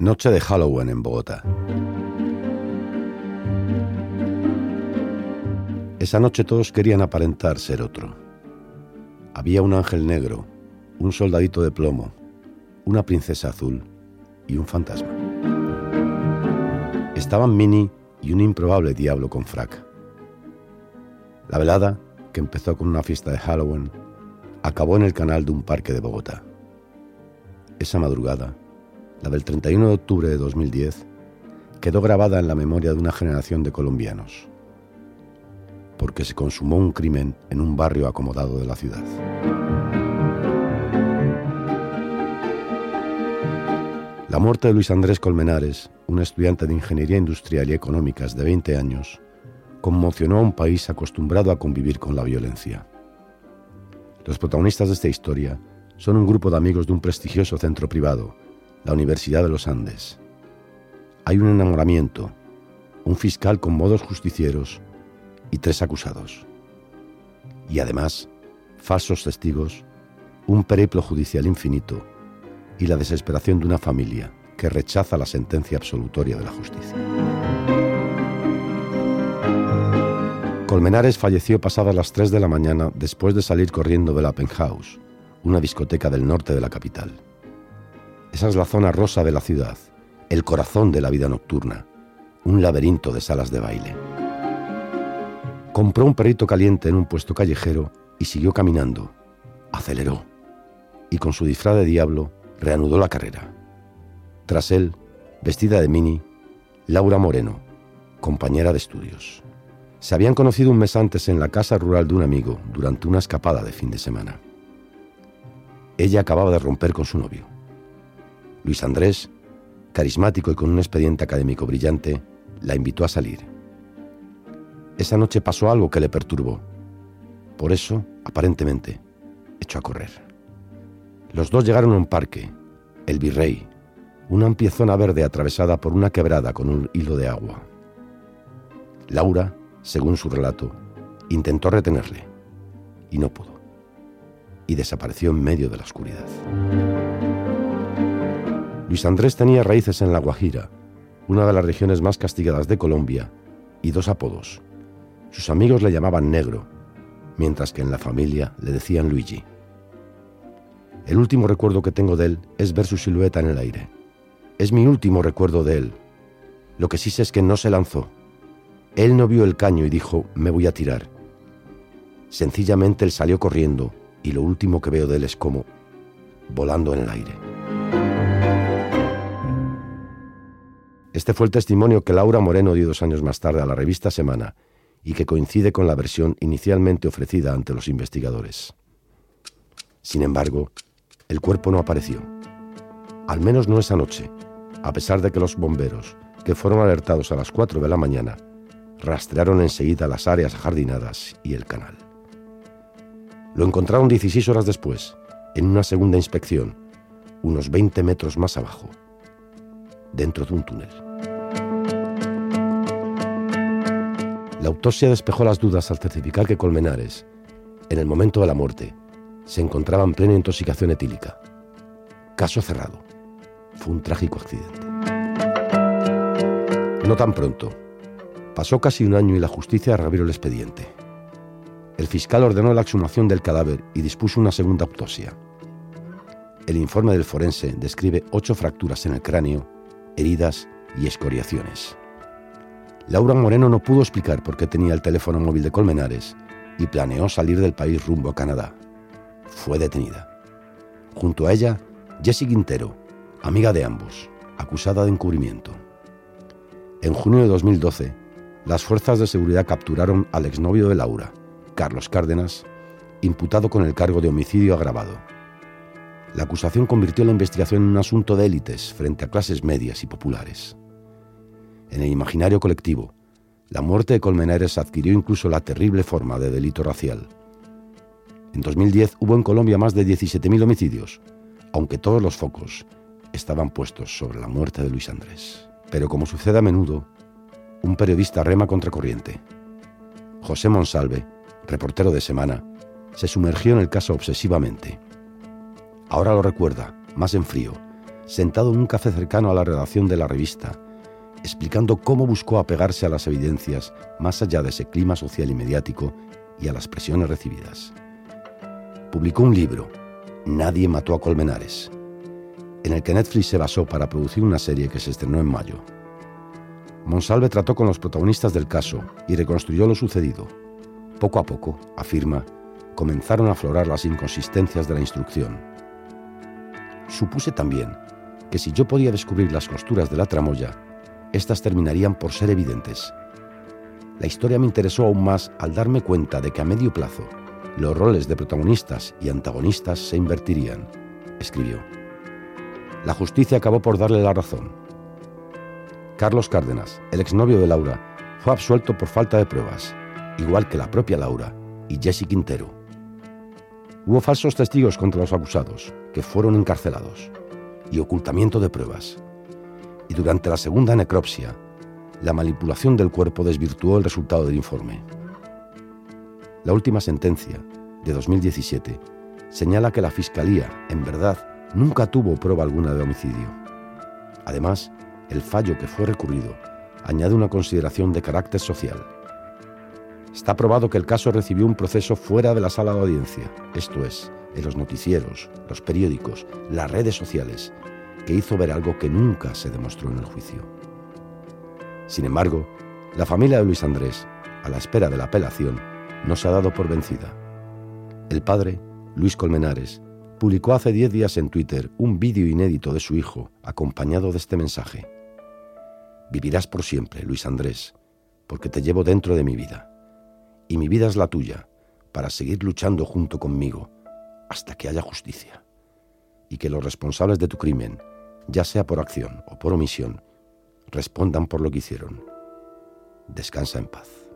Noche de Halloween en Bogotá. Esa noche todos querían aparentar ser otro. Había un ángel negro, un soldadito de plomo, una princesa azul y un fantasma. Estaban Minnie y un improbable diablo con frac. La velada, que empezó con una fiesta de Halloween, acabó en el canal de un parque de Bogotá. Esa madrugada, la del 31 de octubre de 2010, quedó grabada en la memoria de una generación de colombianos, porque se consumó un crimen en un barrio acomodado de la ciudad. La muerte de Luis Andrés Colmenares, un estudiante de Ingeniería Industrial y Económicas de 20 años, conmocionó a un país acostumbrado a convivir con la violencia. Los protagonistas de esta historia son un grupo de amigos de un prestigioso centro privado, la Universidad de los Andes. Hay un enamoramiento, un fiscal con modos justicieros y tres acusados. Y además, falsos testigos, un periplo judicial infinito y la desesperación de una familia que rechaza la sentencia absolutoria de la justicia. Colmenares falleció pasadas las 3 de la mañana después de salir corriendo del Open House, una discoteca del norte de la capital. Esa es la zona rosa de la ciudad, el corazón de la vida nocturna, un laberinto de salas de baile. Compró un perrito caliente en un puesto callejero y siguió caminando. Aceleró y con su disfraz de diablo reanudó la carrera. Tras él, vestida de mini, Laura Moreno, compañera de estudios. Se habían conocido un mes antes en la casa rural de un amigo durante una escapada de fin de semana. Ella acababa de romper con su novio. Luis Andrés, carismático y con un expediente académico brillante, la invitó a salir. Esa noche pasó algo que le perturbó. Por eso, aparentemente, echó a correr. Los dos llegaron a un parque, el Virrey, una amplia zona verde atravesada por una quebrada con un hilo de agua. Laura según su relato, intentó retenerle y no pudo. Y desapareció en medio de la oscuridad. Luis Andrés tenía raíces en La Guajira, una de las regiones más castigadas de Colombia, y dos apodos. Sus amigos le llamaban Negro, mientras que en la familia le decían Luigi. El último recuerdo que tengo de él es ver su silueta en el aire. Es mi último recuerdo de él. Lo que sí sé es que no se lanzó, él no vio el caño y dijo, me voy a tirar. Sencillamente él salió corriendo y lo último que veo de él es como volando en el aire. Este fue el testimonio que Laura Moreno dio dos años más tarde a la revista Semana y que coincide con la versión inicialmente ofrecida ante los investigadores. Sin embargo, el cuerpo no apareció. Al menos no esa noche, a pesar de que los bomberos, que fueron alertados a las 4 de la mañana, rastrearon enseguida las áreas jardinadas y el canal. Lo encontraron 16 horas después, en una segunda inspección, unos 20 metros más abajo, dentro de un túnel. La autopsia despejó las dudas al certificar que Colmenares, en el momento de la muerte, se encontraba en plena intoxicación etílica. Caso cerrado. Fue un trágico accidente. No tan pronto, Pasó casi un año y la justicia reabrió el expediente. El fiscal ordenó la exhumación del cadáver y dispuso una segunda autopsia. El informe del forense describe ocho fracturas en el cráneo, heridas y escoriaciones. Laura Moreno no pudo explicar por qué tenía el teléfono móvil de Colmenares y planeó salir del país rumbo a Canadá. Fue detenida. Junto a ella, Jessie Quintero, amiga de ambos, acusada de encubrimiento. En junio de 2012, las fuerzas de seguridad capturaron al exnovio de Laura, Carlos Cárdenas, imputado con el cargo de homicidio agravado. La acusación convirtió la investigación en un asunto de élites frente a clases medias y populares. En el imaginario colectivo, la muerte de Colmenares adquirió incluso la terrible forma de delito racial. En 2010 hubo en Colombia más de 17.000 homicidios, aunque todos los focos estaban puestos sobre la muerte de Luis Andrés. Pero como sucede a menudo, un periodista rema contracorriente. José Monsalve, reportero de Semana, se sumergió en el caso obsesivamente. Ahora lo recuerda, más en frío, sentado en un café cercano a la redacción de la revista, explicando cómo buscó apegarse a las evidencias más allá de ese clima social y mediático y a las presiones recibidas. Publicó un libro, Nadie mató a Colmenares, en el que Netflix se basó para producir una serie que se estrenó en mayo. Monsalve trató con los protagonistas del caso y reconstruyó lo sucedido. Poco a poco, afirma, comenzaron a aflorar las inconsistencias de la instrucción. Supuse también que si yo podía descubrir las costuras de la tramoya, éstas terminarían por ser evidentes. La historia me interesó aún más al darme cuenta de que a medio plazo los roles de protagonistas y antagonistas se invertirían, escribió. La justicia acabó por darle la razón. Carlos Cárdenas, el exnovio de Laura, fue absuelto por falta de pruebas, igual que la propia Laura y Jesse Quintero. Hubo falsos testigos contra los abusados, que fueron encarcelados, y ocultamiento de pruebas. Y durante la segunda necropsia, la manipulación del cuerpo desvirtuó el resultado del informe. La última sentencia, de 2017, señala que la Fiscalía, en verdad, nunca tuvo prueba alguna de homicidio. Además, el fallo que fue recurrido añade una consideración de carácter social. Está probado que el caso recibió un proceso fuera de la sala de audiencia, esto es, en los noticieros, los periódicos, las redes sociales, que hizo ver algo que nunca se demostró en el juicio. Sin embargo, la familia de Luis Andrés, a la espera de la apelación, no se ha dado por vencida. El padre, Luis Colmenares, publicó hace 10 días en Twitter un vídeo inédito de su hijo acompañado de este mensaje. Vivirás por siempre, Luis Andrés, porque te llevo dentro de mi vida. Y mi vida es la tuya, para seguir luchando junto conmigo hasta que haya justicia. Y que los responsables de tu crimen, ya sea por acción o por omisión, respondan por lo que hicieron. Descansa en paz.